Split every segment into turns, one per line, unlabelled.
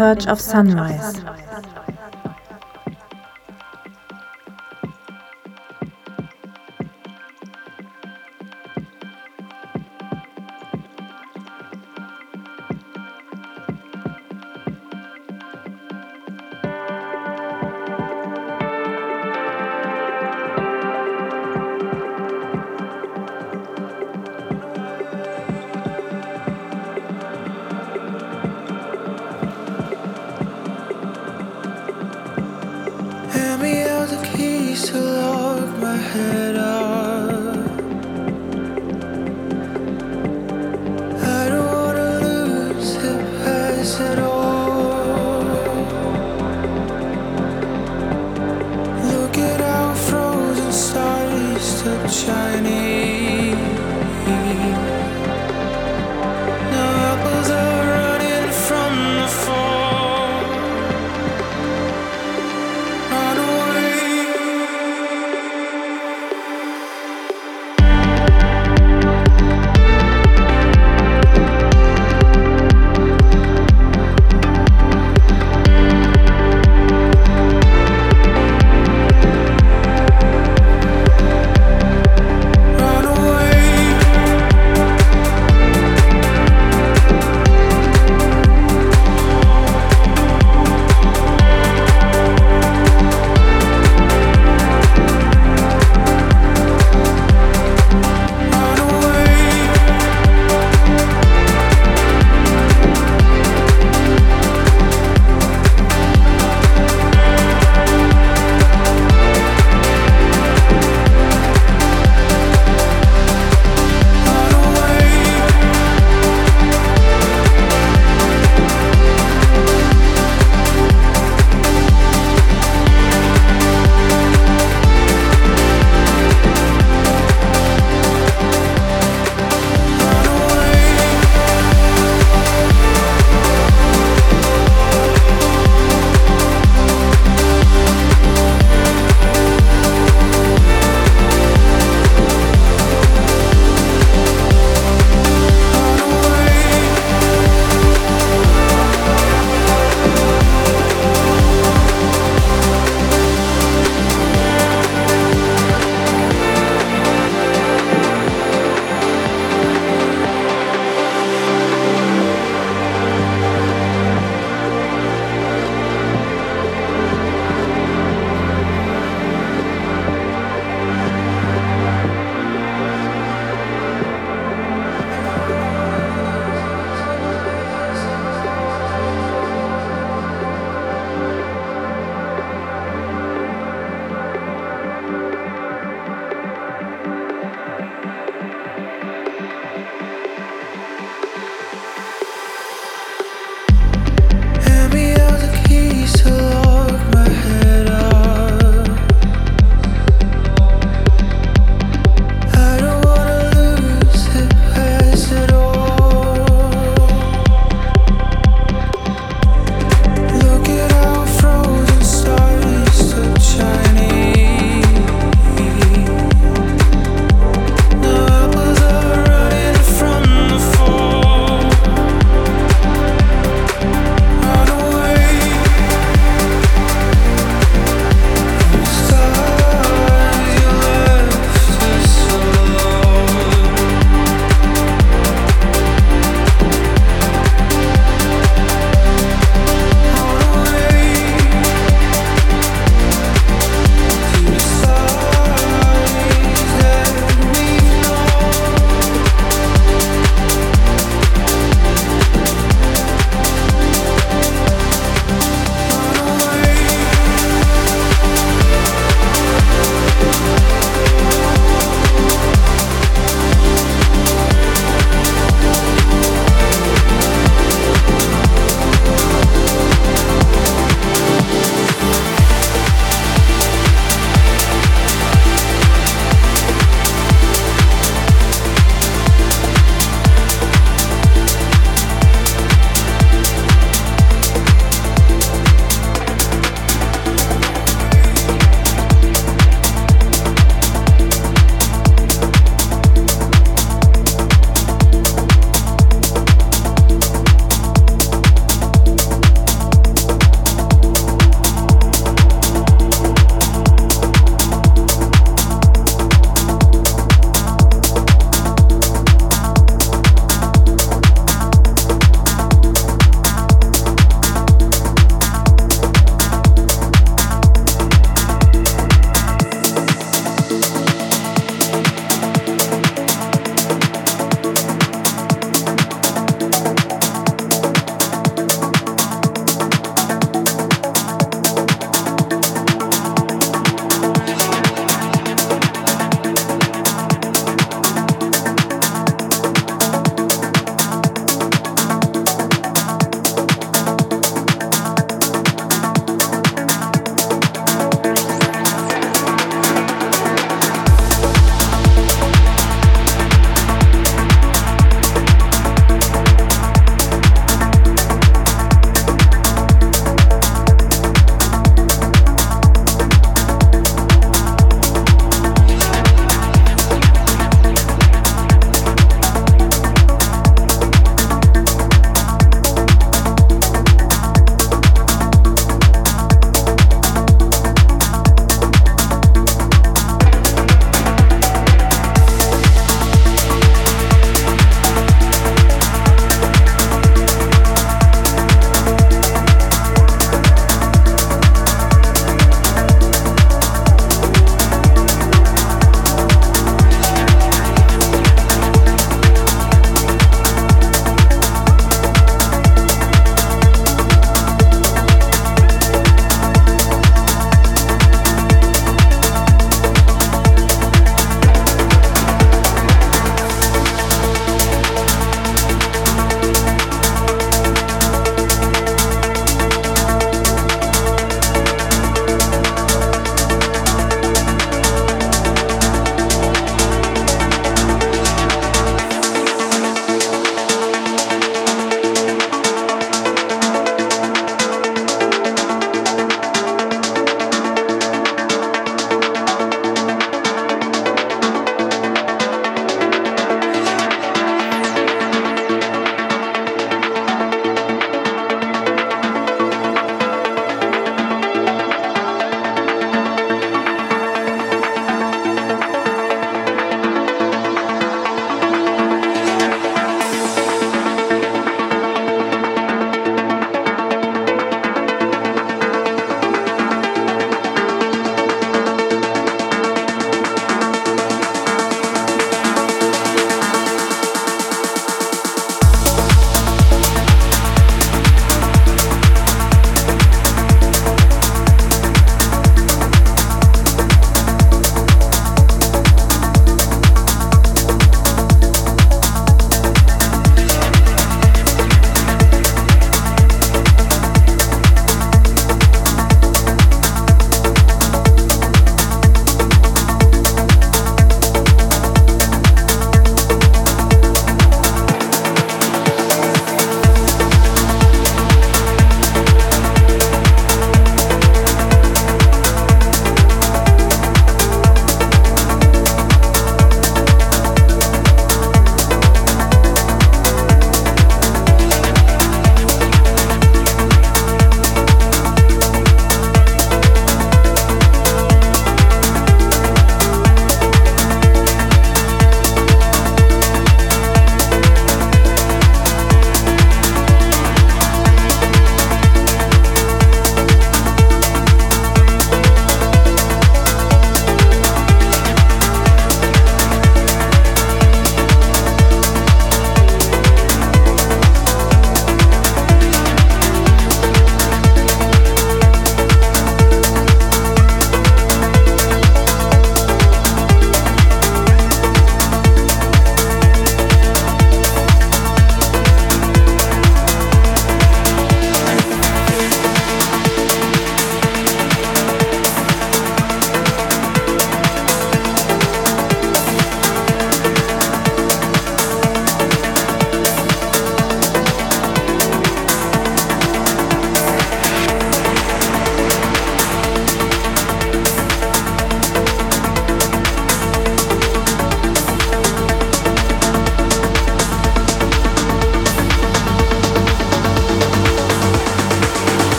search of sunrise.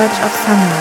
Search of Sunrise.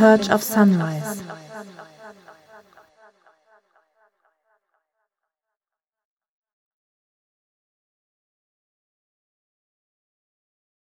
Search of sunrise.